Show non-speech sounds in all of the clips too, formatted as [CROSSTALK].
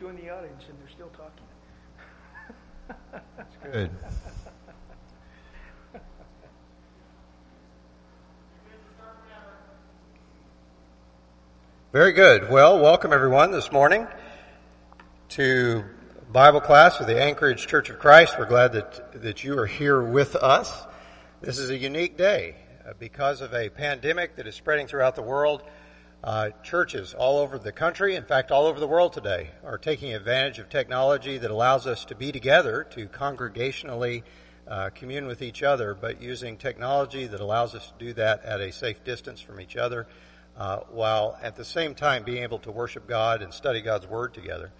join the audience and they're still talking. That's good. [LAUGHS] Very good. Well, welcome everyone this morning to Bible class of the Anchorage Church of Christ. We're glad that, that you are here with us. This is a unique day uh, because of a pandemic that is spreading throughout the world. Uh, churches all over the country, in fact, all over the world today, are taking advantage of technology that allows us to be together, to congregationally uh, commune with each other, but using technology that allows us to do that at a safe distance from each other uh, while at the same time being able to worship God and study God's Word together.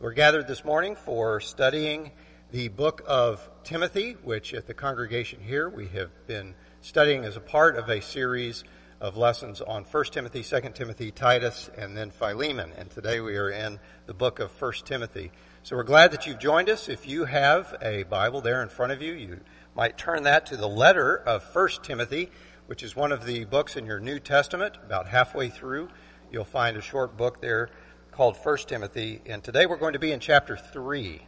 We're gathered this morning for studying the book of Timothy, which at the congregation here we have been studying as a part of a series of lessons on 1 Timothy, 2 Timothy, Titus, and then Philemon. And today we are in the book of 1 Timothy. So we're glad that you've joined us. If you have a Bible there in front of you, you might turn that to the letter of 1 Timothy which is one of the books in your New Testament. About halfway through, you'll find a short book there called 1 Timothy. And today we're going to be in chapter 3.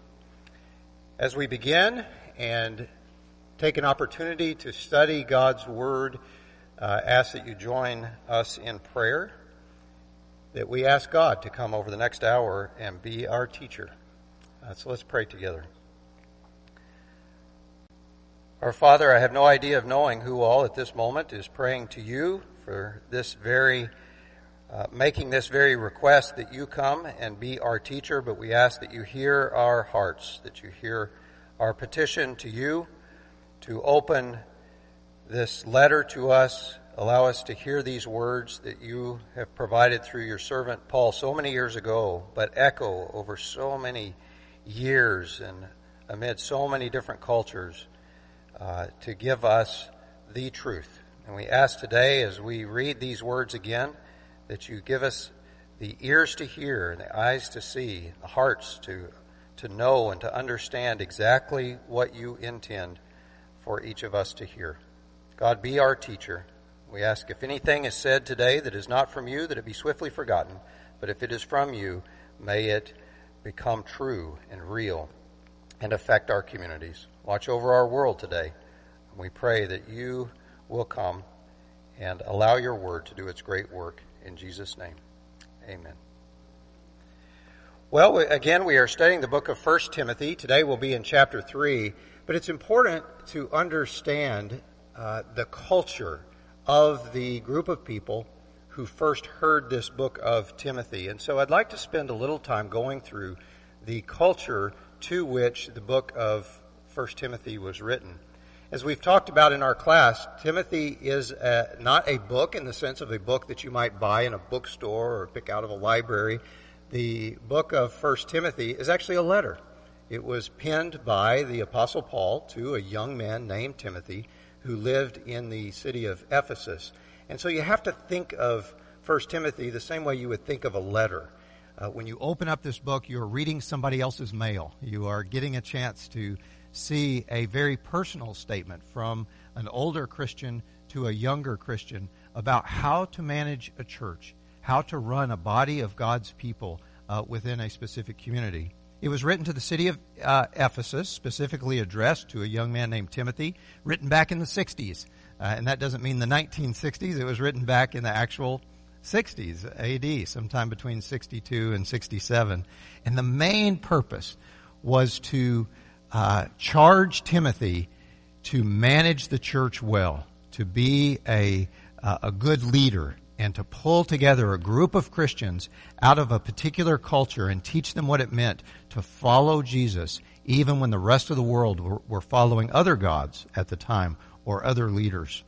As we begin and take an opportunity to study God's Word, uh, ask that you join us in prayer, that we ask God to come over the next hour and be our teacher. Uh, so let's pray together. Our Father, I have no idea of knowing who all at this moment is praying to you for this very, uh, making this very request that you come and be our teacher, but we ask that you hear our hearts, that you hear our petition to you to open this letter to us, allow us to hear these words that you have provided through your servant Paul so many years ago, but echo over so many years and amid so many different cultures uh, to give us the truth. And we ask today, as we read these words again, that you give us the ears to hear and the eyes to see, the hearts to, to know and to understand exactly what you intend for each of us to hear. God, be our teacher. We ask if anything is said today that is not from you, that it be swiftly forgotten. But if it is from you, may it become true and real and affect our communities. Watch over our world today. We pray that you will come and allow your word to do its great work. In Jesus' name, amen. Well, again, we are studying the book of 1 Timothy. Today we'll be in chapter 3, but it's important to understand uh, the culture of the group of people who first heard this book of Timothy. And so I'd like to spend a little time going through the culture to which the book of 1 Timothy was written. As we've talked about in our class, Timothy is a, not a book in the sense of a book that you might buy in a bookstore or pick out of a library. The book of 1 Timothy is actually a letter. It was penned by the Apostle Paul to a young man named Timothy who lived in the city of Ephesus. And so you have to think of 1 Timothy the same way you would think of a letter. Uh, when you open up this book, you're reading somebody else's mail. You are getting a chance to see a very personal statement from an older Christian to a younger Christian about how to manage a church, how to run a body of God's people uh, within a specific community. It was written to the city of uh, Ephesus, specifically addressed to a young man named Timothy, written back in the 60s. Uh, and that doesn't mean the 1960s, it was written back in the actual 60s AD, sometime between 62 and 67. And the main purpose was to uh, charge Timothy to manage the church well, to be a, uh, a good leader, and to pull together a group of Christians out of a particular culture and teach them what it meant to follow Jesus, even when the rest of the world were, were following other gods at the time or other leaders.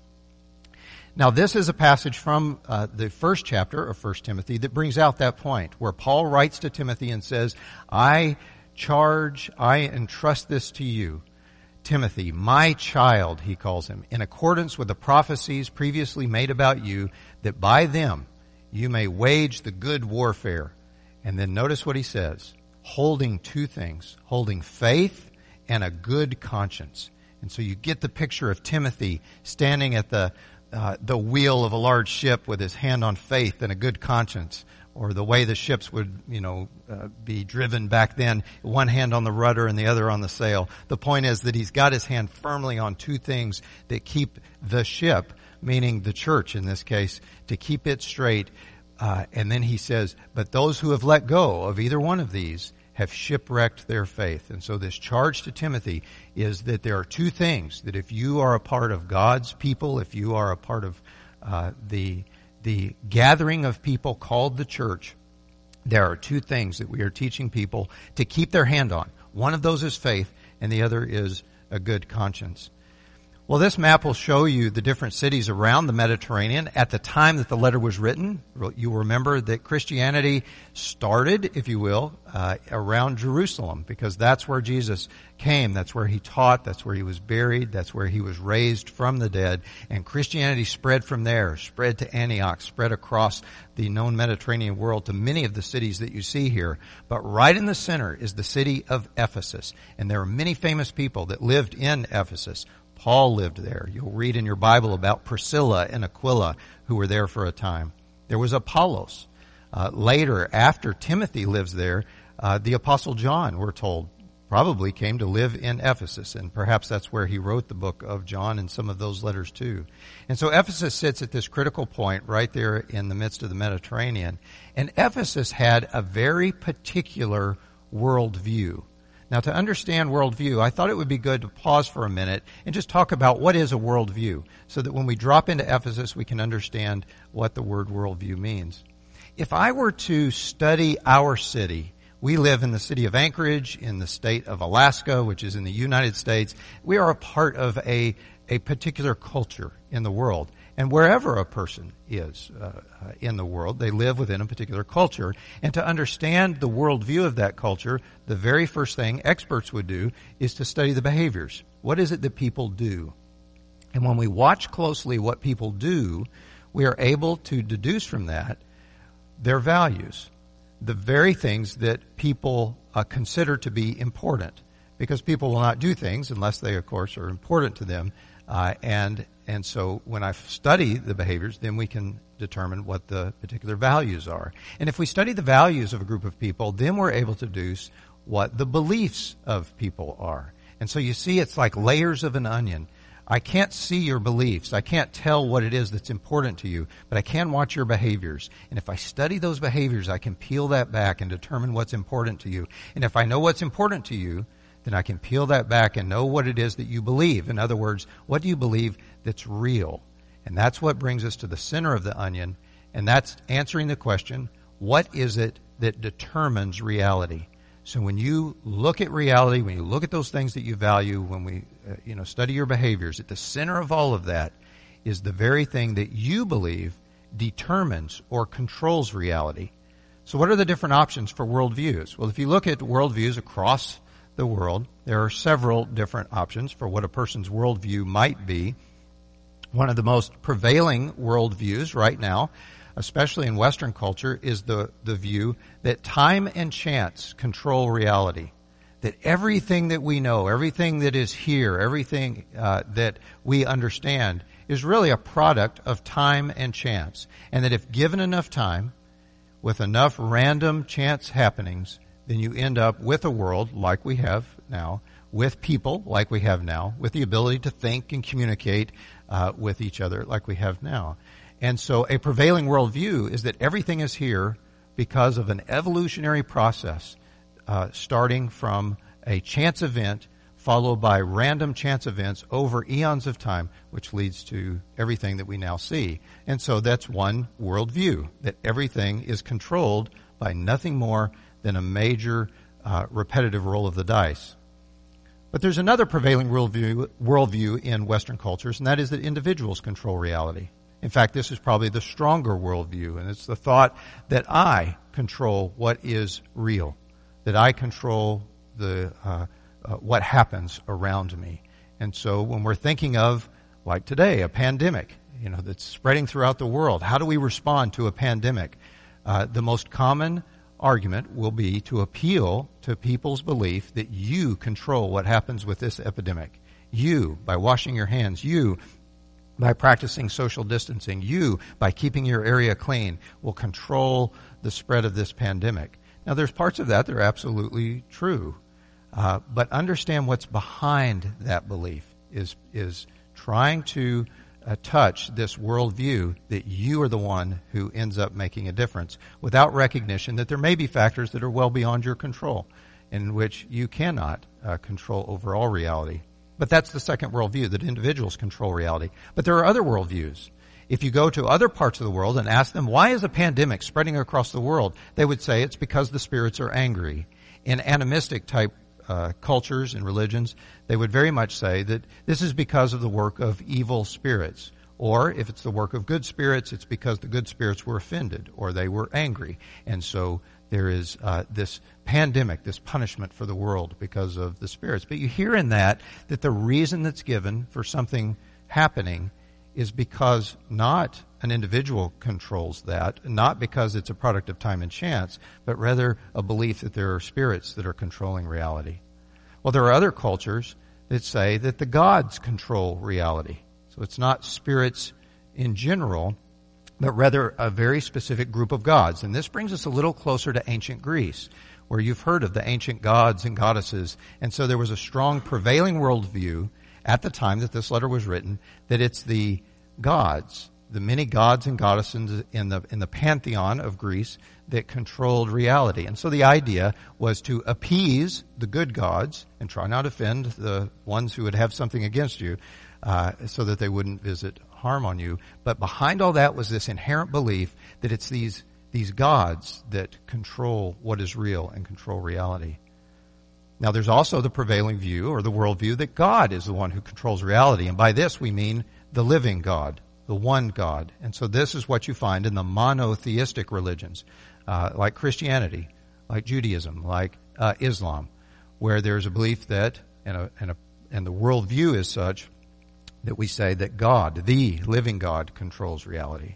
Now, this is a passage from uh, the first chapter of 1 Timothy that brings out that point where Paul writes to Timothy and says, I charge, I entrust this to you, Timothy, my child, he calls him, in accordance with the prophecies previously made about you, that by them you may wage the good warfare. And then notice what he says, holding two things, holding faith and a good conscience. And so you get the picture of Timothy standing at the uh, the wheel of a large ship with his hand on faith and a good conscience, or the way the ships would, you know, uh, be driven back then, one hand on the rudder and the other on the sail. The point is that he's got his hand firmly on two things that keep the ship, meaning the church in this case, to keep it straight. Uh, and then he says, but those who have let go of either one of these have shipwrecked their faith. And so this charge to Timothy is that there are two things that if you are a part of God's people, if you are a part of uh, the the gathering of people called the church, there are two things that we are teaching people to keep their hand on. One of those is faith, and the other is a good conscience. Well, this map will show you the different cities around the Mediterranean at the time that the letter was written. You'll remember that Christianity started, if you will, uh, around Jerusalem because that's where Jesus came. That's where he taught. That's where he was buried. That's where he was raised from the dead. And Christianity spread from there, spread to Antioch, spread across the known Mediterranean world to many of the cities that you see here. But right in the center is the city of Ephesus. And there are many famous people that lived in Ephesus. Paul lived there. You'll read in your Bible about Priscilla and Aquila who were there for a time. There was Apollos. Uh, later, after Timothy lives there, uh, the Apostle John, we're told, probably came to live in Ephesus, and perhaps that's where he wrote the book of John and some of those letters too. And so Ephesus sits at this critical point right there in the midst of the Mediterranean. And Ephesus had a very particular worldview. Now, to understand worldview, I thought it would be good to pause for a minute and just talk about what is a worldview so that when we drop into Ephesus, we can understand what the word worldview means. If I were to study our city, we live in the city of Anchorage in the state of Alaska, which is in the United States. We are a part of a, a particular culture in the world. And wherever a person is uh, in the world, they live within a particular culture. And to understand the worldview of that culture, the very first thing experts would do is to study the behaviors. What is it that people do? And when we watch closely what people do, we are able to deduce from that their values, the very things that people uh, consider to be important. Because people will not do things unless they, of course, are important to them. Uh, and and so when I study the behaviors, then we can determine what the particular values are. And if we study the values of a group of people, then we're able to deduce what the beliefs of people are. And so you see, it's like layers of an onion. I can't see your beliefs. I can't tell what it is that's important to you, but I can watch your behaviors. And if I study those behaviors, I can peel that back and determine what's important to you. And if I know what's important to you, then I can peel that back and know what it is that you believe. In other words, what do you believe that's real? And that's what brings us to the center of the onion, and that's answering the question, what is it that determines reality? So when you look at reality, when you look at those things that you value, when we, uh, you know, study your behaviors, at the center of all of that is the very thing that you believe determines or controls reality. So what are the different options for worldviews? Well, if you look at worldviews across the world. There are several different options for what a person's worldview might be. One of the most prevailing worldviews right now, especially in Western culture, is the, the view that time and chance control reality. That everything that we know, everything that is here, everything uh, that we understand is really a product of time and chance. And that if given enough time, with enough random chance happenings, then you end up with a world like we have now, with people like we have now, with the ability to think and communicate uh, with each other like we have now. And so a prevailing worldview is that everything is here because of an evolutionary process uh, starting from a chance event followed by random chance events over eons of time, which leads to everything that we now see. And so that's one worldview, that everything is controlled by nothing more than a major uh, repetitive roll of the dice. But there's another prevailing worldview, worldview in Western cultures, and that is that individuals control reality. In fact, this is probably the stronger worldview, and it's the thought that I control what is real, that I control the uh, uh, what happens around me. And so, when we're thinking of, like today, a pandemic, you know, that's spreading throughout the world, how do we respond to a pandemic? Uh, the most common argument will be to appeal to people's belief that you control what happens with this epidemic. You, by washing your hands, you, by practicing social distancing. You, by keeping your area clean, will control the spread of this pandemic. Now, there's parts of that that are absolutely true, uh, but understand what's behind that belief is is trying to uh, touch this worldview that you are the one who ends up making a difference, without recognition that there may be factors that are well beyond your control, in which you cannot uh, control overall reality. But that's the second worldview, that individuals control reality. But there are other worldviews. If you go to other parts of the world and ask them, why is a pandemic spreading across the world? They would say it's because the spirits are angry. In animistic type uh, cultures and religions, they would very much say that this is because of the work of evil spirits. Or if it's the work of good spirits, it's because the good spirits were offended or they were angry. And so there is uh, this pandemic, this punishment for the world because of the spirits. But you hear in that that the reason that's given for something happening is because not an individual controls that, not because it's a product of time and chance, but rather a belief that there are spirits that are controlling reality. Well, there are other cultures that say that the gods control reality. So it's not spirits in general, but rather a very specific group of gods. And this brings us a little closer to ancient Greece, where you've heard of the ancient gods and goddesses. And so there was a strong prevailing worldview at the time that this letter was written that it's the gods, the many gods and goddesses in the, in the pantheon of Greece that controlled reality. And so the idea was to appease the good gods and try not to offend the ones who would have something against you, uh, so that they wouldn't visit harm on you. But behind all that was this inherent belief that it's these, these gods that control what is real and control reality. Now there's also the prevailing view or the worldview that God is the one who controls reality. And by this we mean the living God, the one God. And so this is what you find in the monotheistic religions, uh, like Christianity, like Judaism, like uh, Islam, where there's a belief that, and, a, and, a, and the worldview is such that we say that God, the living God, controls reality.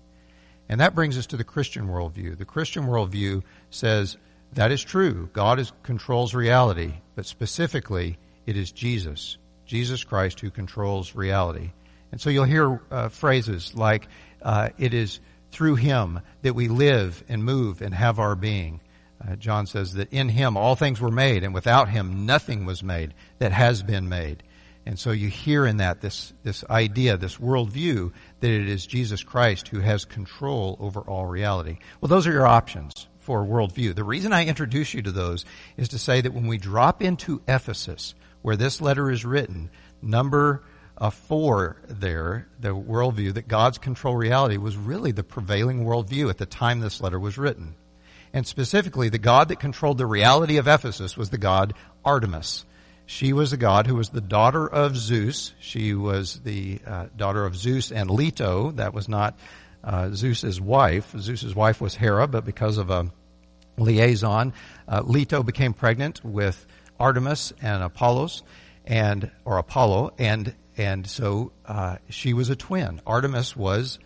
And that brings us to the Christian worldview. The Christian worldview says that is true. God is, controls reality, but specifically, it is Jesus, Jesus Christ, who controls reality. And so you'll hear uh, phrases like, uh, it is through him that we live and move and have our being. Uh, John says that in him all things were made, and without him nothing was made that has been made. And so you hear in that this, this idea, this worldview, that it is Jesus Christ who has control over all reality. Well, those are your options for worldview. The reason I introduce you to those is to say that when we drop into Ephesus, where this letter is written, number uh, four there, the worldview that gods control reality was really the prevailing worldview at the time this letter was written. And specifically, the God that controlled the reality of Ephesus was the God Artemis. She was a god who was the daughter of Zeus. She was the uh, daughter of Zeus and Leto. That was not uh, Zeus's wife. Zeus's wife was Hera, but because of a liaison, uh, Leto became pregnant with Artemis and Apollos, and or Apollo, and and so uh, she was a twin. Artemis was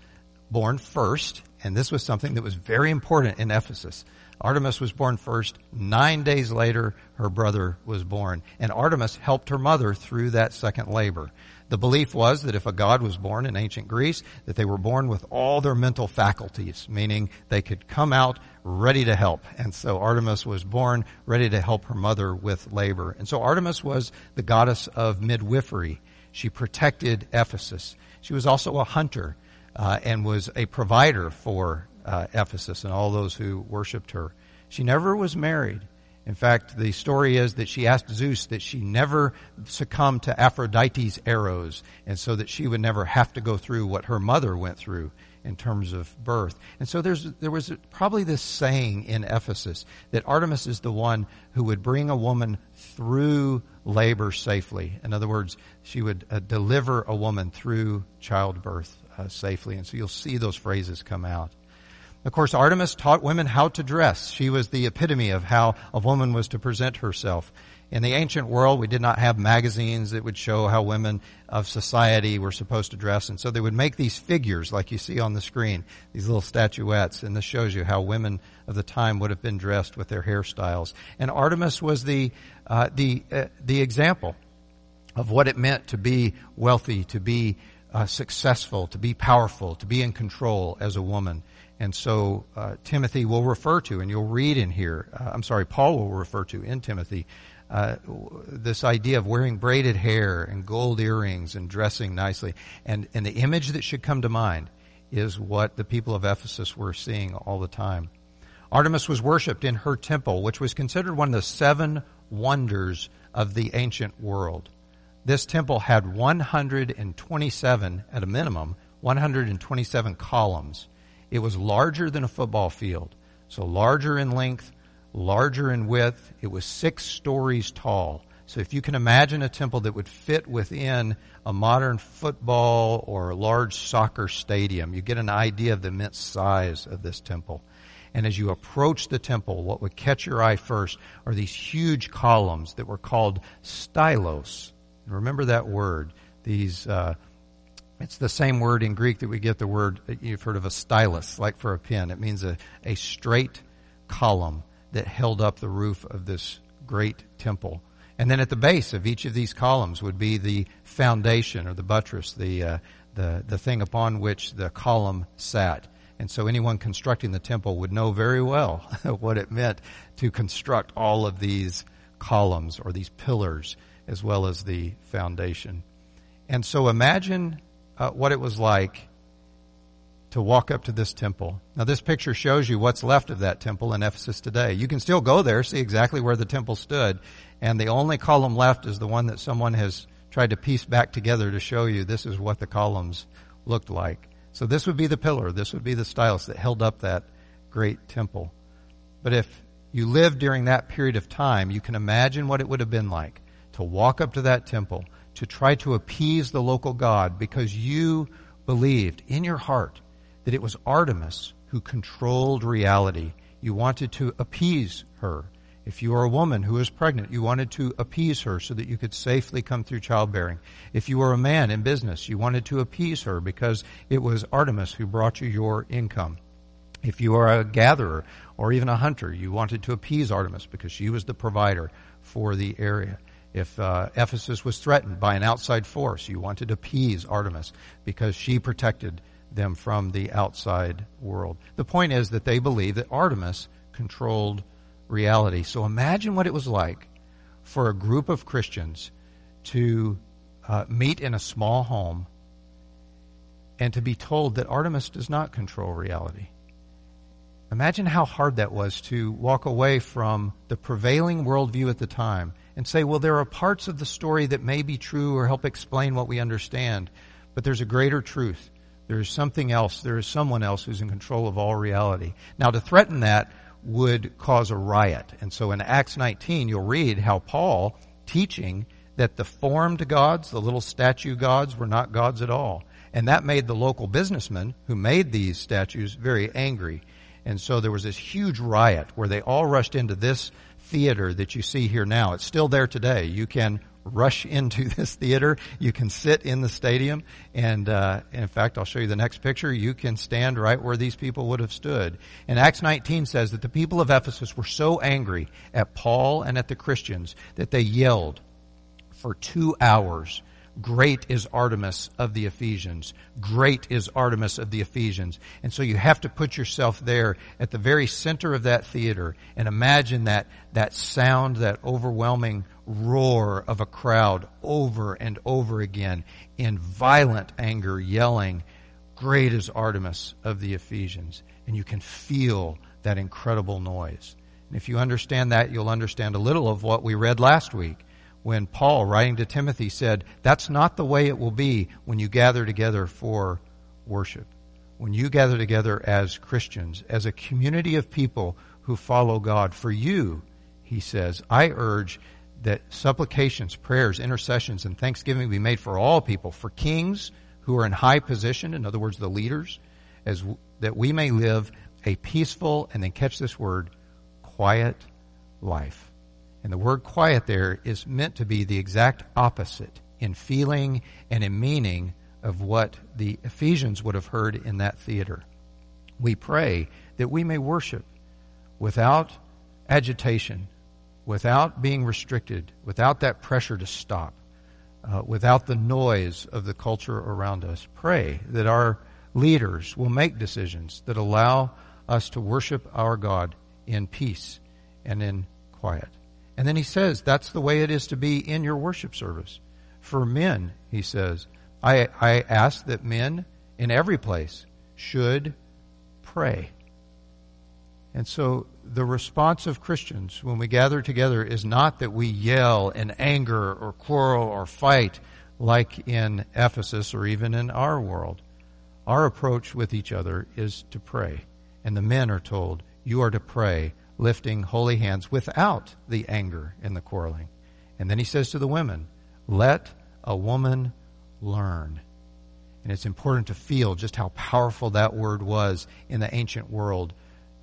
born first, and this was something that was very important in Ephesus. Artemis was born first. Nine days later, her brother was born. And Artemis helped her mother through that second labor. The belief was that if a god was born in ancient Greece, that they were born with all their mental faculties, meaning they could come out ready to help. And so Artemis was born ready to help her mother with labor. And so Artemis was the goddess of midwifery. She protected Ephesus. She was also a hunter uh, and was a provider for uh, Ephesus and all those who worshipped her. She never was married. In fact, the story is that she asked Zeus that she never succumb to Aphrodite's arrows, and so that she would never have to go through what her mother went through in terms of birth. And so there's, there was probably this saying in Ephesus that Artemis is the one who would bring a woman through labor safely. In other words, she would uh, deliver a woman through childbirth uh, safely. And so you'll see those phrases come out. Of course, Artemis taught women how to dress. She was the epitome of how a woman was to present herself. In the ancient world, we did not have magazines that would show how women of society were supposed to dress. And so they would make these figures like you see on the screen, these little statuettes. And this shows you how women of the time would have been dressed with their hairstyles. And Artemis was the, uh, the, uh, the example of what it meant to be wealthy, to be uh, successful, to be powerful, to be in control as a woman. And so uh, Timothy will refer to, and you'll read in here, uh, I'm sorry, Paul will refer to in Timothy, uh, this idea of wearing braided hair and gold earrings and dressing nicely. And, and the image that should come to mind is what the people of Ephesus were seeing all the time. Artemis was worshipped in her temple, which was considered one of the seven wonders of the ancient world. This temple had 127, at a minimum, 127 columns. It was larger than a football field, so larger in length, larger in width. It was six stories tall. So if you can imagine a temple that would fit within a modern football or a large soccer stadium, you get an idea of the immense size of this temple. And as you approach the temple, what would catch your eye first are these huge columns that were called stylos. Remember that word. These, uh, it's the same word in Greek that we get the word, you've heard of a stylus, like for a pen. It means a, a straight column that held up the roof of this great temple. And then at the base of each of these columns would be the foundation or the buttress, the, uh, the, the thing upon which the column sat. And so anyone constructing the temple would know very well [LAUGHS] what it meant to construct all of these columns or these pillars as well as the foundation. And so imagine uh, what it was like to walk up to this temple. Now, this picture shows you what's left of that temple in Ephesus today. You can still go there, see exactly where the temple stood, and the only column left is the one that someone has tried to piece back together to show you this is what the columns looked like. So this would be the pillar, this would be the stylus that held up that great temple. But if you lived during that period of time, you can imagine what it would have been like to walk up to that temple, to try to appease the local god because you believed in your heart that it was Artemis who controlled reality. You wanted to appease her. If you are a woman who is pregnant, you wanted to appease her so that you could safely come through childbearing. If you were a man in business, you wanted to appease her because it was Artemis who brought you your income. If you are a gatherer or even a hunter, you wanted to appease Artemis because she was the provider for the area. If uh, Ephesus was threatened by an outside force, you wanted to appease Artemis because she protected them from the outside world. The point is that they believed that Artemis controlled reality. So imagine what it was like for a group of Christians to uh, meet in a small home and to be told that Artemis does not control reality. Imagine how hard that was to walk away from the prevailing worldview at the time and say, well, there are parts of the story that may be true or help explain what we understand, but there's a greater truth. There is something else. There is someone else who's in control of all reality. Now, to threaten that would cause a riot. And so in Acts 19, you'll read how Paul, teaching that the formed gods, the little statue gods, were not gods at all. And that made the local businessmen who made these statues very angry. And so there was this huge riot where they all rushed into this theater that you see here now. It's still there today. You can rush into [LAUGHS] this theater. You can sit in the stadium, and uh, in fact, I'll show you the next picture. You can stand right where these people would have stood. And Acts 19 says that the people of Ephesus were so angry at Paul and at the Christians that they yelled for two hours Great is Artemis of the Ephesians. Great is Artemis of the Ephesians. And so you have to put yourself there at the very center of that theater and imagine that, that sound, that overwhelming roar of a crowd over and over again in violent anger yelling, Great is Artemis of the Ephesians. And you can feel that incredible noise. And if you understand that, you'll understand a little of what we read last week when Paul, writing to Timothy, said, That's not the way it will be when you gather together for worship. When you gather together as Christians, as a community of people who follow God. For you, he says, I urge that supplications, prayers, intercessions, and thanksgiving be made for all people, for kings who are in high position, in other words, the leaders, as that we may live a peaceful, and then catch this word, quiet life and the word quiet there is meant to be the exact opposite in feeling and in meaning of what the Ephesians would have heard in that theater. We pray that we may worship without agitation, without being restricted, without that pressure to stop, uh, without the noise of the culture around us. Pray that our leaders will make decisions that allow us to worship our God in peace and in quiet. And then he says that's the way it is to be in your worship service. For men, he says, I, I ask that men in every place should pray. And so the response of Christians when we gather together is not that we yell in anger or quarrel or fight like in Ephesus or even in our world. Our approach with each other is to pray. And the men are told, you are to pray, lifting holy hands without the anger and the quarreling. And then he says to the women, let a woman learn. And it's important to feel just how powerful that word was in the ancient world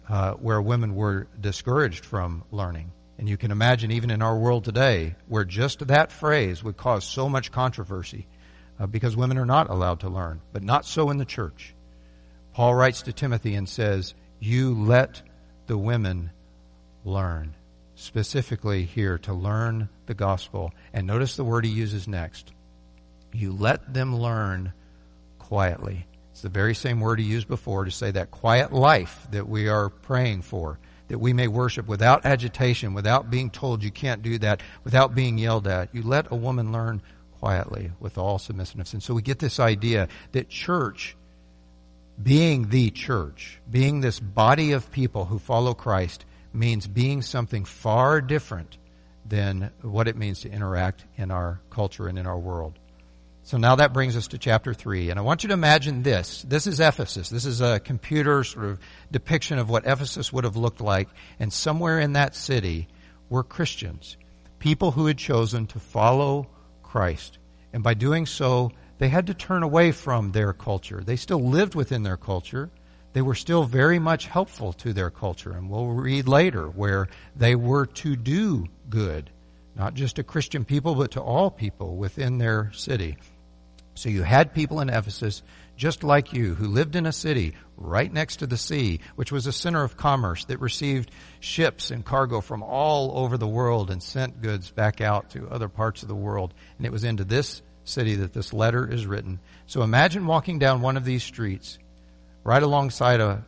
uh, where women were discouraged from learning. And you can imagine even in our world today where just that phrase would cause so much controversy uh, because women are not allowed to learn, but not so in the church. Paul writes to Timothy and says, You let the women learn. Specifically here, to learn the gospel. And notice the word he uses next. You let them learn quietly. It's the very same word he used before to say that quiet life that we are praying for, that we may worship without agitation, without being told you can't do that, without being yelled at. You let a woman learn quietly with all submissiveness. And so we get this idea that church, being the church, being this body of people who follow Christ, means being something far different than what it means to interact in our culture and in our world. So now that brings us to chapter 3. And I want you to imagine this. This is Ephesus. This is a computer sort of depiction of what Ephesus would have looked like. And somewhere in that city were Christians. People who had chosen to follow Christ. And by doing so, they had to turn away from their culture. They still lived within their culture. They were still very much helpful to their culture. And we'll read later where they were to do good. Not just to Christian people, but to all people within their city. So you had people in Ephesus just like you who lived in a city right next to the sea, which was a center of commerce that received ships and cargo from all over the world and sent goods back out to other parts of the world. And it was into this city that this letter is written. So imagine walking down one of these streets right alongside a,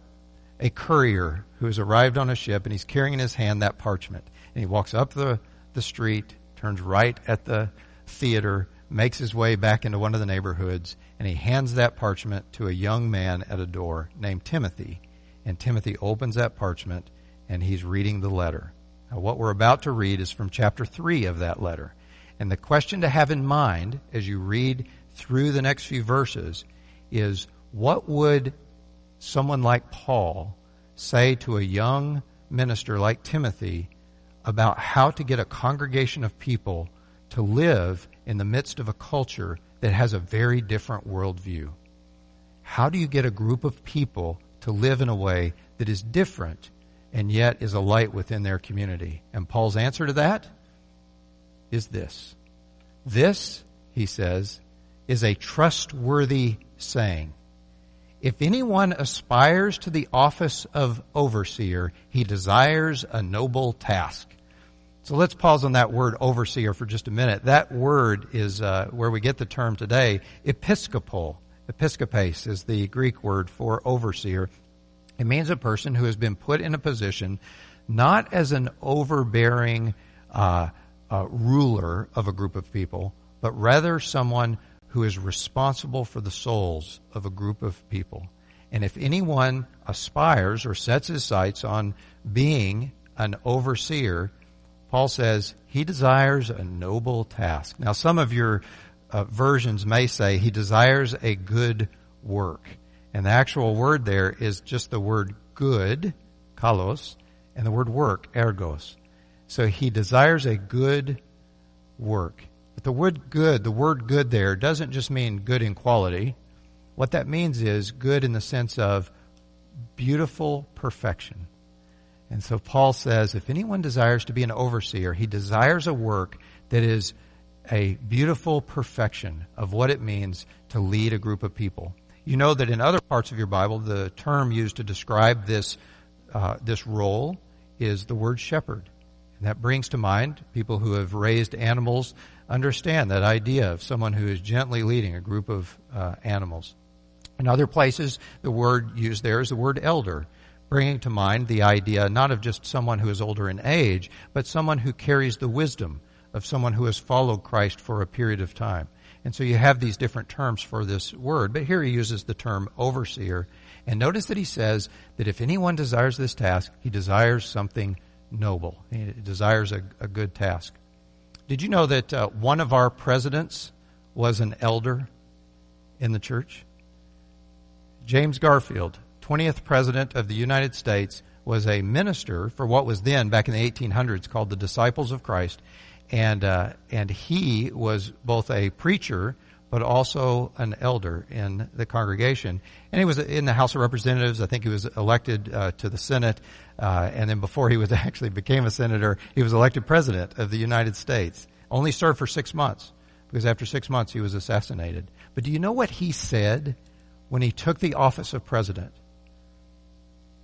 a courier who has arrived on a ship and he's carrying in his hand that parchment. And he walks up the, the street, turns right at the theater, makes his way back into one of the neighborhoods, and he hands that parchment to a young man at a door named Timothy. And Timothy opens that parchment, and he's reading the letter. Now, what we're about to read is from chapter 3 of that letter. And the question to have in mind as you read through the next few verses is what would someone like Paul say to a young minister like Timothy about how to get a congregation of people to live in the midst of a culture that has a very different worldview. How do you get a group of people to live in a way that is different and yet is a light within their community? And Paul's answer to that is this. This, he says, is a trustworthy saying. If anyone aspires to the office of overseer, he desires a noble task. So let's pause on that word overseer for just a minute. That word is uh, where we get the term today, episcopal. Episkopos is the Greek word for overseer. It means a person who has been put in a position not as an overbearing uh, uh, ruler of a group of people, but rather someone who is responsible for the souls of a group of people. And if anyone aspires or sets his sights on being an overseer, Paul says he desires a noble task. Now, some of your uh, versions may say he desires a good work. And the actual word there is just the word good, kalos, and the word work, ergos. So he desires a good work. But the word good, the word good there doesn't just mean good in quality. What that means is good in the sense of beautiful perfection. And so Paul says, if anyone desires to be an overseer, he desires a work that is a beautiful perfection of what it means to lead a group of people. You know that in other parts of your Bible, the term used to describe this, uh, this role is the word shepherd. And that brings to mind people who have raised animals understand that idea of someone who is gently leading a group of uh, animals. In other places, the word used there is the word elder, bringing to mind the idea not of just someone who is older in age, but someone who carries the wisdom of someone who has followed Christ for a period of time. And so you have these different terms for this word, but here he uses the term overseer. And notice that he says that if anyone desires this task, he desires something noble. He desires a, a good task. Did you know that uh, one of our presidents was an elder in the church? James Garfield, 20th President of the United States, was a minister for what was then, back in the 1800s, called the Disciples of Christ and uh, and he was both a preacher but also an elder in the congregation. And he was in the House of Representatives. I think he was elected uh, to the Senate, uh, and then before he was [LAUGHS] actually became a senator, he was elected president of the United States. Only served for six months because after six months he was assassinated. But do you know what he said when he took the office of president?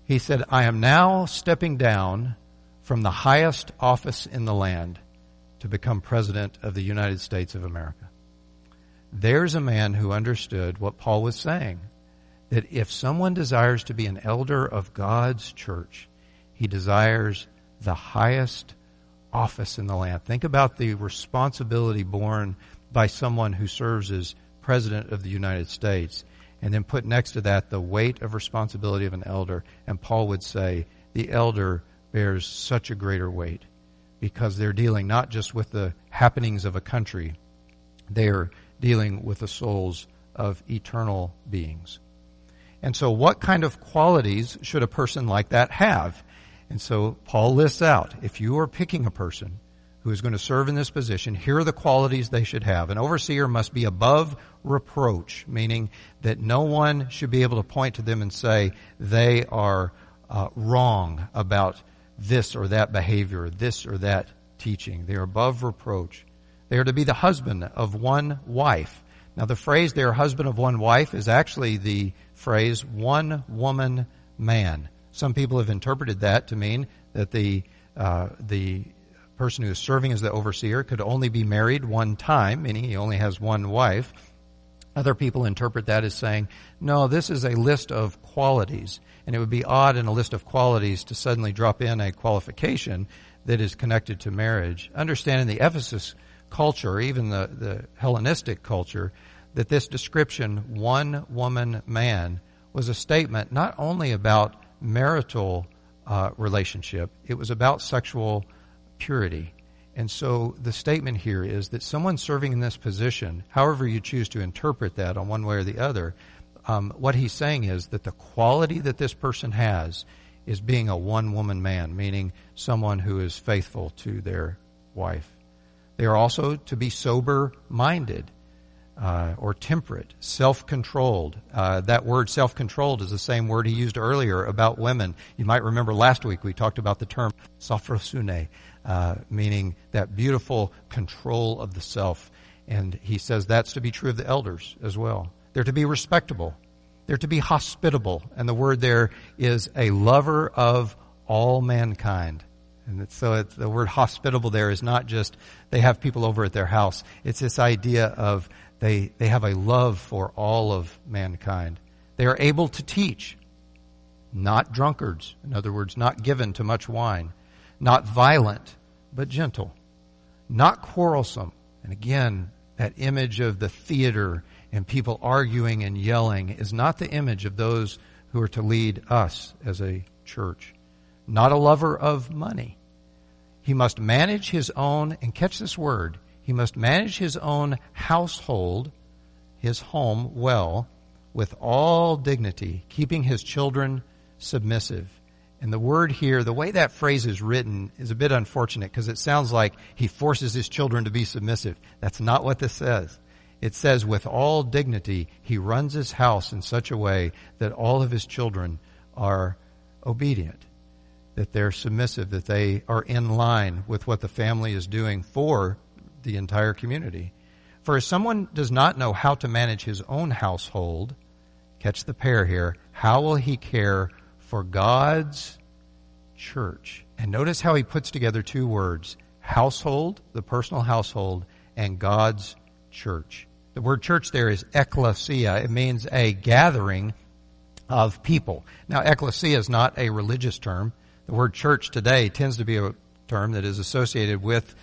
He said, "I am now stepping down from the highest office in the land." to become president of the United States of America. There's a man who understood what Paul was saying that if someone desires to be an elder of God's church, he desires the highest office in the land. Think about the responsibility borne by someone who serves as president of the United States, and then put next to that the weight of responsibility of an elder. And Paul would say, the elder bears such a greater weight because they're dealing not just with the happenings of a country, they are dealing with the souls of eternal beings. And so, what kind of qualities should a person like that have? And so, Paul lists out if you are picking a person who is going to serve in this position, here are the qualities they should have. An overseer must be above reproach, meaning that no one should be able to point to them and say they are uh, wrong about this or that behavior, this or that teaching. They are above reproach. They are to be the husband of one wife. Now, the phrase they are husband of one wife is actually the phrase one woman man. Some people have interpreted that to mean that the uh, the person who is serving as the overseer could only be married one time, meaning he only has one wife. Other people interpret that as saying, no, this is a list of qualities. And it would be odd in a list of qualities to suddenly drop in a qualification that is connected to marriage. Understanding the Ephesus culture, even the, the Hellenistic culture, that this description, one woman man, was a statement not only about marital uh, relationship, it was about sexual purity. And so the statement here is that someone serving in this position, however you choose to interpret that on one way or the other, um, what he's saying is that the quality that this person has is being a one woman man, meaning someone who is faithful to their wife. They are also to be sober minded. Uh, or temperate, self-controlled. Uh, that word self-controlled is the same word he used earlier about women. You might remember last week we talked about the term sophrosune, uh, meaning that beautiful control of the self. And he says that's to be true of the elders as well. They're to be respectable. They're to be hospitable. And the word there is a lover of all mankind. And so the word hospitable there is not just they have people over at their house. It's this idea of they, they have a love for all of mankind. They are able to teach, not drunkards. In other words, not given to much wine not violent, but gentle, not quarrelsome. And again, that image of the theater and people arguing and yelling is not the image of those who are to lead us as a church. Not a lover of money. He must manage his own, and catch this word, he must manage his own household, his home, well, with all dignity, keeping his children submissive. And the word here, the way that phrase is written is a bit unfortunate because it sounds like he forces his children to be submissive. That's not what this says. It says, with all dignity, he runs his house in such a way that all of his children are obedient, that they're submissive, that they are in line with what the family is doing for the entire community. For if someone does not know how to manage his own household, catch the pair here, how will he care for God's church. And notice how he puts together two words household, the personal household, and God's church. The word church there is ecclesia. It means a gathering of people. Now, ecclesia is not a religious term. The word church today tends to be a term that is associated with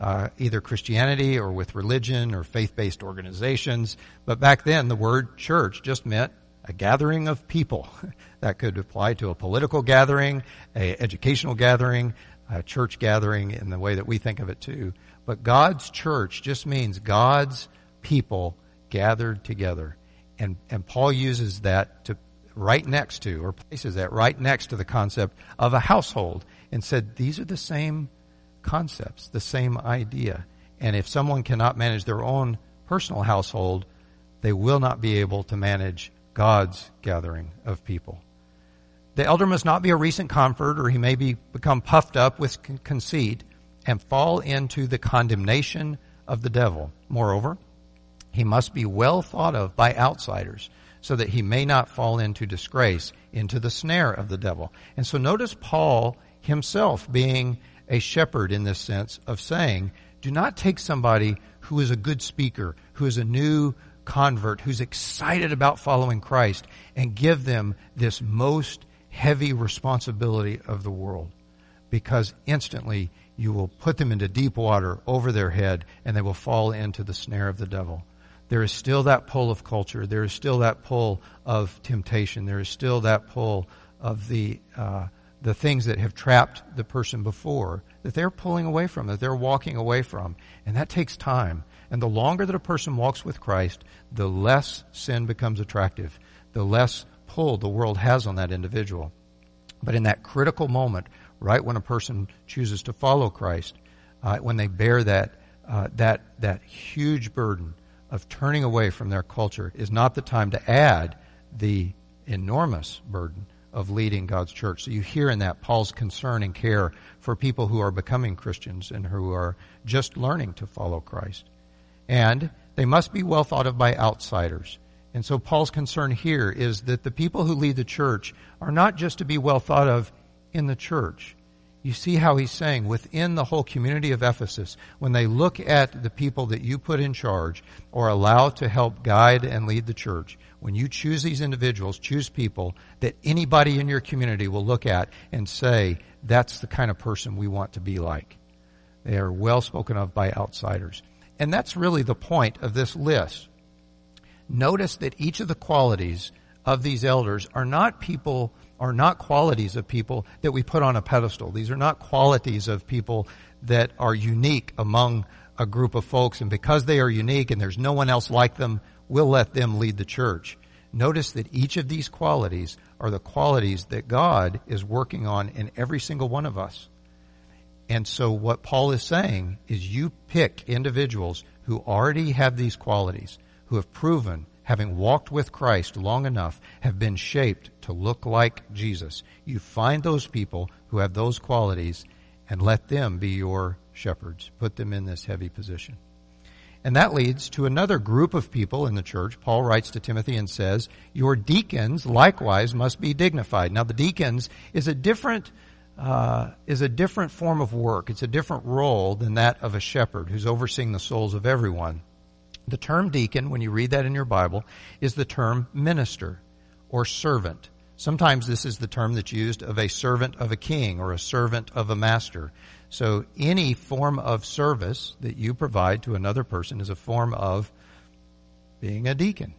uh, either Christianity or with religion or faith-based organizations. But back then, the word church just meant a gathering of people. [LAUGHS] that could apply to a political gathering, a educational gathering, a church gathering in the way that we think of it too. But God's church just means God's people gathered together. And, and Paul uses that to right next to, or places that right next to the concept of a household and said, these are the same concepts, the same idea. And if someone cannot manage their own personal household, they will not be able to manage God's gathering of people. The elder must not be a recent convert, or he may be, become puffed up with conceit and fall into the condemnation of the devil. Moreover, he must be well thought of by outsiders so that he may not fall into disgrace, into the snare of the devil. And so notice Paul himself being a shepherd in this sense of saying, do not take somebody who is a good speaker, who is a new convert, who's excited about following Christ, and give them this most heavy responsibility of the world. Because instantly you will put them into deep water over their head and they will fall into the snare of the devil. There is still that pull of culture. There is still that pull of temptation. There is still that pull of the uh, the things that have trapped the person before that they're pulling away from, that they're walking away from. And that takes time. And the longer that a person walks with Christ, the less sin becomes attractive, the less pull the world has on that individual. But in that critical moment, right when a person chooses to follow Christ, uh, when they bear that, uh, that, that huge burden of turning away from their culture, is not the time to add the enormous burden of leading God's church. So you hear in that Paul's concern and care for people who are becoming Christians and who are just learning to follow Christ. And they must be well thought of by outsiders. And so Paul's concern here is that the people who lead the church are not just to be well thought of in the church. You see how he's saying within the whole community of Ephesus, when they look at the people that you put in charge or allow to help guide and lead the church, when you choose these individuals, choose people that anybody in your community will look at and say, that's the kind of person we want to be like. They are well spoken of by outsiders. And that's really the point of this list. Notice that each of the qualities of these elders are not people, are not qualities of people that we put on a pedestal. These are not qualities of people that are unique among a group of folks and because they are unique and there's no one else like them, we'll let them lead the church. Notice that each of these qualities are the qualities that God is working on in every single one of us. And so what Paul is saying is you pick individuals who already have these qualities, who have proven, having walked with Christ long enough, have been shaped to look like Jesus. You find those people who have those qualities and let them be your shepherds. Put them in this heavy position. And that leads to another group of people in the church. Paul writes to Timothy and says, Your deacons likewise must be dignified. Now, the deacons is a different. Uh, is a different form of work. It's a different role than that of a shepherd who's overseeing the souls of everyone. The term deacon, when you read that in your Bible, is the term minister or servant. Sometimes this is the term that's used of a servant of a king or a servant of a master. So any form of service that you provide to another person is a form of being a deacon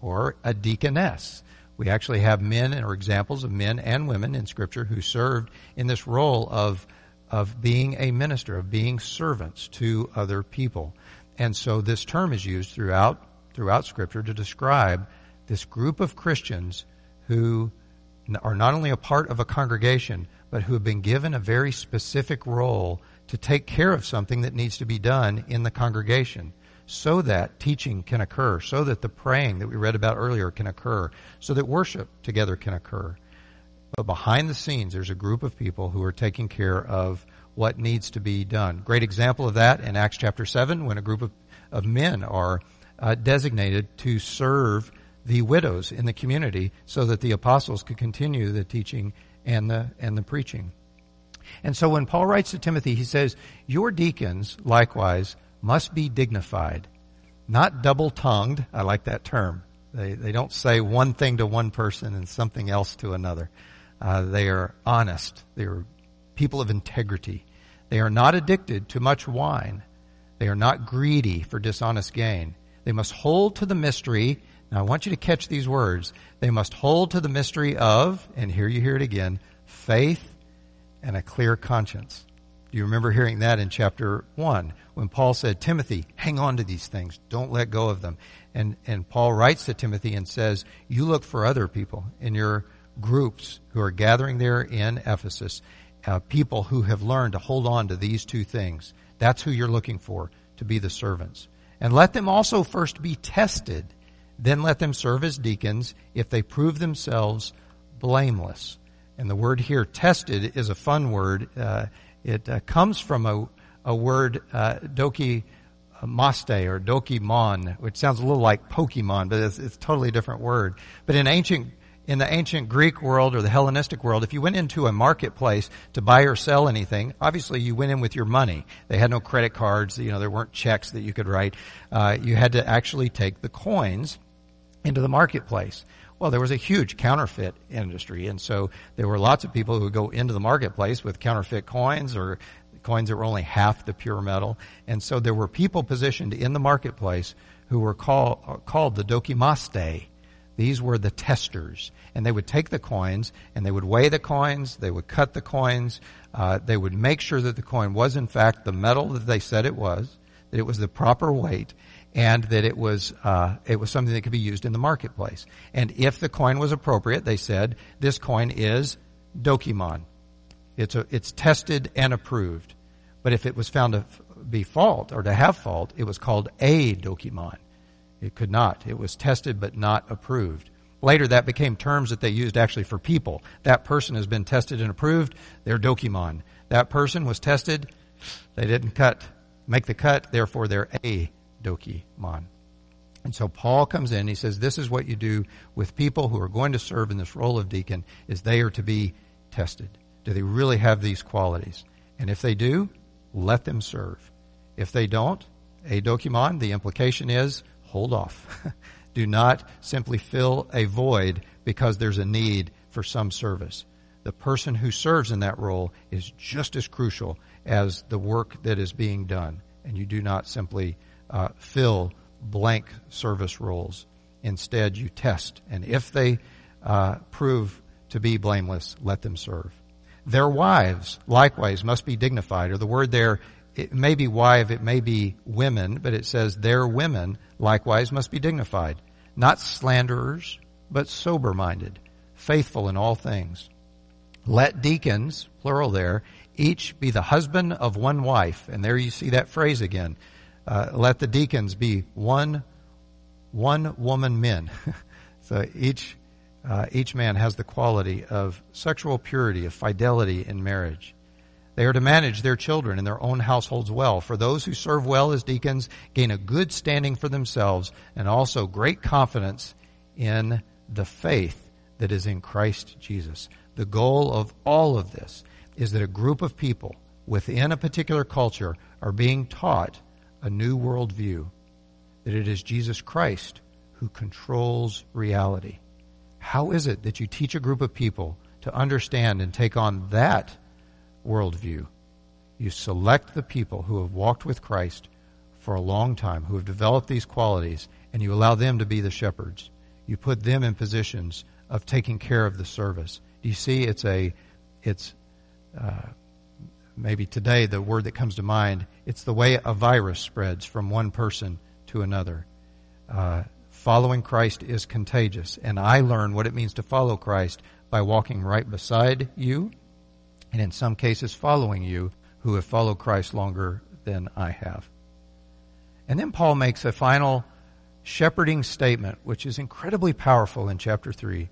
or a deaconess. We actually have men or examples of men and women in scripture who served in this role of of being a minister, of being servants to other people. And so this term is used throughout throughout scripture to describe this group of Christians who are not only a part of a congregation, but who have been given a very specific role to take care of something that needs to be done in the congregation so that teaching can occur, so that the praying that we read about earlier can occur, so that worship together can occur. But behind the scenes, there's a group of people who are taking care of what needs to be done. Great example of that in Acts chapter 7 when a group of, of men are uh, designated to serve the widows in the community so that the apostles could continue the teaching and the, and the preaching. And so when Paul writes to Timothy, he says, Your deacons, likewise, must be dignified, not double tongued. I like that term. They, they don't say one thing to one person and something else to another. Uh, they are honest. They are people of integrity. They are not addicted to much wine. They are not greedy for dishonest gain. They must hold to the mystery. Now I want you to catch these words. They must hold to the mystery of, and here you hear it again, faith and a clear conscience. Do you remember hearing that in chapter 1 when Paul said, Timothy, hang on to these things. Don't let go of them. And, and Paul writes to Timothy and says, you look for other people in your groups who are gathering there in Ephesus, uh, people who have learned to hold on to these two things. That's who you're looking for to be the servants. And let them also first be tested. Then let them serve as deacons if they prove themselves blameless. And the word here, tested, is a fun word. Uh, it uh, comes from a, a word, uh, doki maste or dokimon, which sounds a little like Pokemon, but it's, it's a totally different word. But in ancient in the ancient Greek world or the Hellenistic world, if you went into a marketplace to buy or sell anything, obviously you went in with your money. They had no credit cards, you know, there weren't checks that you could write. Uh, you had to actually take the coins into the marketplace. Well, there was a huge counterfeit industry, and so there were lots of people who would go into the marketplace with counterfeit coins or coins that were only half the pure metal. And so there were people positioned in the marketplace who were call, called the dokimaste. These were the testers. And they would take the coins and they would weigh the coins, they would cut the coins, uh, they would make sure that the coin was in fact the metal that they said it was, that it was the proper weight, and that it was uh, it was something that could be used in the marketplace. And if the coin was appropriate, they said this coin is dokimon. It's a, it's tested and approved. But if it was found to be fault or to have fault, it was called a dokimon. It could not. It was tested but not approved. Later, that became terms that they used actually for people. That person has been tested and approved. They're dokimon. That person was tested. They didn't cut, make the cut. Therefore, they're a dokimon. And so Paul comes in. He says, "This is what you do with people who are going to serve in this role of deacon: is they are to be tested. Do they really have these qualities? And if they do, let them serve. If they don't, a dokimon. The implication is hold off. [LAUGHS] Do not simply fill a void because there's a need for some service. The person who serves in that role is just as crucial as the work that is being done. And you do not simply uh, fill blank service roles. Instead, you test. And if they uh, prove to be blameless, let them serve. Their wives, likewise, must be dignified, or the word there it may be wife, it may be women, but it says their women likewise must be dignified, not slanderers, but sober minded, faithful in all things. Let deacons, plural there, each be the husband of one wife. And there you see that phrase again. Uh, let the deacons be one, one woman men. [LAUGHS] so each, uh, each man has the quality of sexual purity, of fidelity in marriage. They are to manage their children and their own households well. For those who serve well as deacons gain a good standing for themselves and also great confidence in the faith that is in Christ Jesus. The goal of all of this is that a group of people within a particular culture are being taught a new worldview, that it is Jesus Christ who controls reality. How is it that you teach a group of people to understand and take on that worldview. You select the people who have walked with Christ for a long time, who have developed these qualities, and you allow them to be the shepherds. You put them in positions of taking care of the service. Do you see? It's a, it's uh, maybe today the word that comes to mind. It's the way a virus spreads from one person to another. Uh, following Christ is contagious, and I learn what it means to follow Christ by walking right beside you and in some cases following you who have followed Christ longer than I have. And then Paul makes a final shepherding statement, which is incredibly powerful in chapter 3.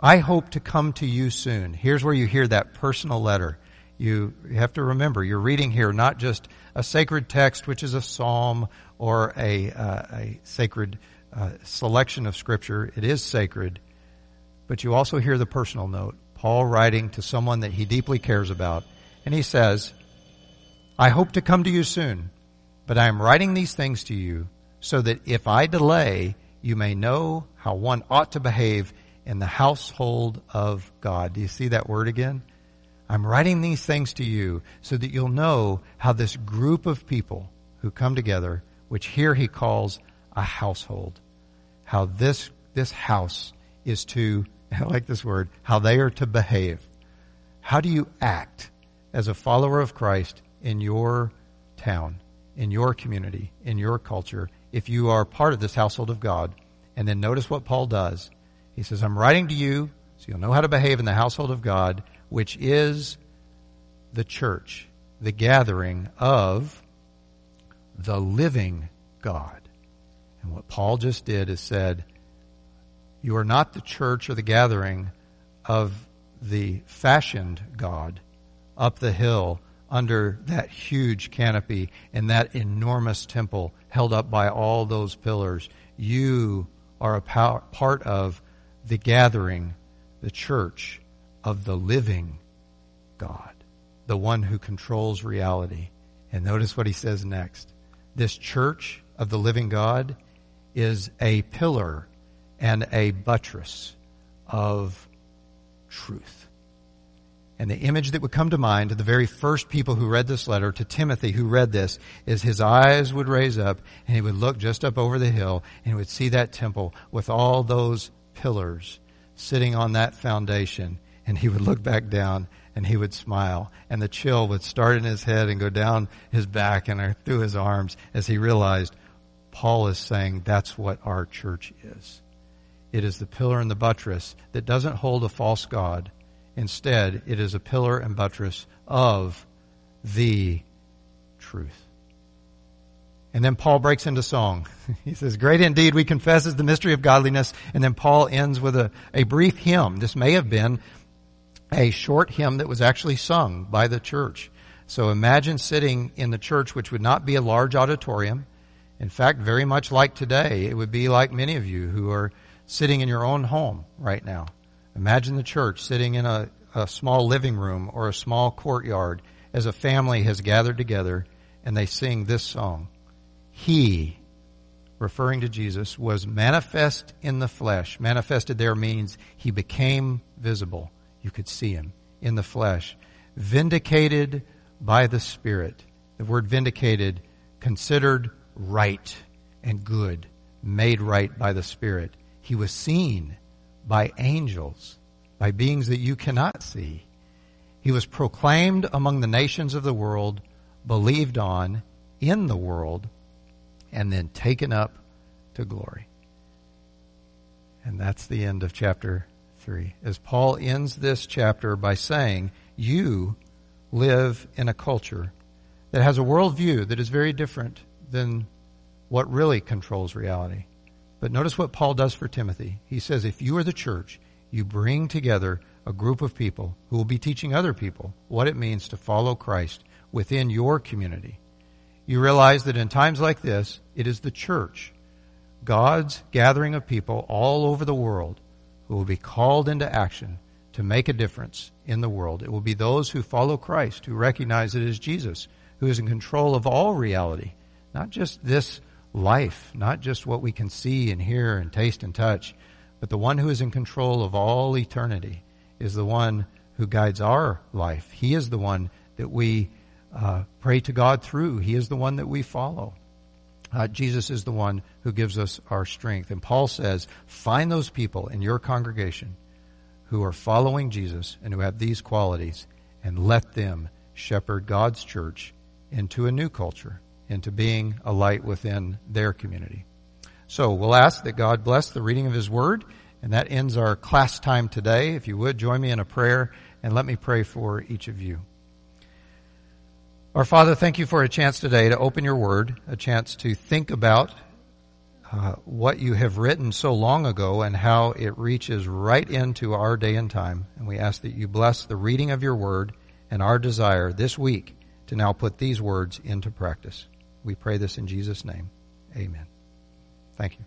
I hope to come to you soon. Here's where you hear that personal letter. You have to remember, you're reading here not just a sacred text, which is a psalm or a, uh, a sacred uh, selection of scripture. It is sacred. But you also hear the personal note. Paul writing to someone that he deeply cares about, And he says, I hope to come to you soon, but I am writing these things to you so that if I delay, you may know how one ought to behave in the household of God. Do you see that word again? I'm writing these things to you so that you'll know how this group of people who come together, which here he calls a household, how this, this house is to, [LAUGHS] I like this word, how they are to behave. How do you act as a follower of Christ in your town, in your community, in your culture, if you are part of this household of God? And then notice what Paul does. He says, I'm writing to you so you'll know how to behave in the household of God which is the church, the gathering of the living God. And what Paul just did is said, You are not the church or the gathering of the fashioned God up the hill under that huge canopy and that enormous temple held up by all those pillars. You are a part of the gathering, the church of the living God, the one who controls reality. And notice what he says next. This church of the living God is a pillar and a buttress of truth. And the image that would come to mind to the very first people who read this letter, to Timothy who read this, is his eyes would raise up and he would look just up over the hill and he would see that temple with all those pillars sitting on that foundation and he would look back down and he would smile and the chill would start in his head and go down his back and through his arms as he realized Paul is saying that's what our church is. It is the pillar and the buttress that doesn't hold a false God. Instead, it is a pillar and buttress of the truth. And then Paul breaks into song. [LAUGHS] He says, Great indeed, we confess is the mystery of godliness. And then Paul ends with a, a brief hymn. This may have been a short hymn that was actually sung by the church. So imagine sitting in the church, which would not be a large auditorium. In fact, very much like today, it would be like many of you who are sitting in your own home right now. Imagine the church sitting in a, a small living room or a small courtyard as a family has gathered together and they sing this song. He, referring to Jesus, was manifest in the flesh. Manifested there means he became visible. You could see him in the flesh. Vindicated by the Spirit. The word vindicated, considered right and good, made right by the Spirit. He was seen by angels, by beings that you cannot see. He was proclaimed among the nations of the world, believed on in the world, and then taken up to glory. And that's the end of chapter 3, as Paul ends this chapter by saying, You live in a culture that has a worldview that is very different than what really controls reality. But notice what Paul does for Timothy. He says, If you are the church, you bring together a group of people who will be teaching other people what it means to follow Christ within your community. You realize that in times like this, it is the church, God's gathering of people all over the world, who will be called into action to make a difference in the world. It will be those who follow Christ, who recognize it is Jesus who is in control of all reality, not just this life, not just what we can see and hear and taste and touch, but the one who is in control of all eternity is the one who guides our life. He is the one that we uh, pray to God through. He is the one that we follow. Uh, Jesus is the one who gives us our strength. And Paul says, find those people in your congregation who are following Jesus and who have these qualities and let them shepherd God's church into a new culture, into being a light within their community. So we'll ask that God bless the reading of His Word, and that ends our class time today. If you would, join me in a prayer, and let me pray for each of you. Our Father, thank you for a chance today to open your word, a chance to think about uh, what you have written so long ago and how it reaches right into our day and time. And we ask that you bless the reading of your word and our desire this week to now put these words into practice. We pray this in Jesus' name. Amen. Thank you.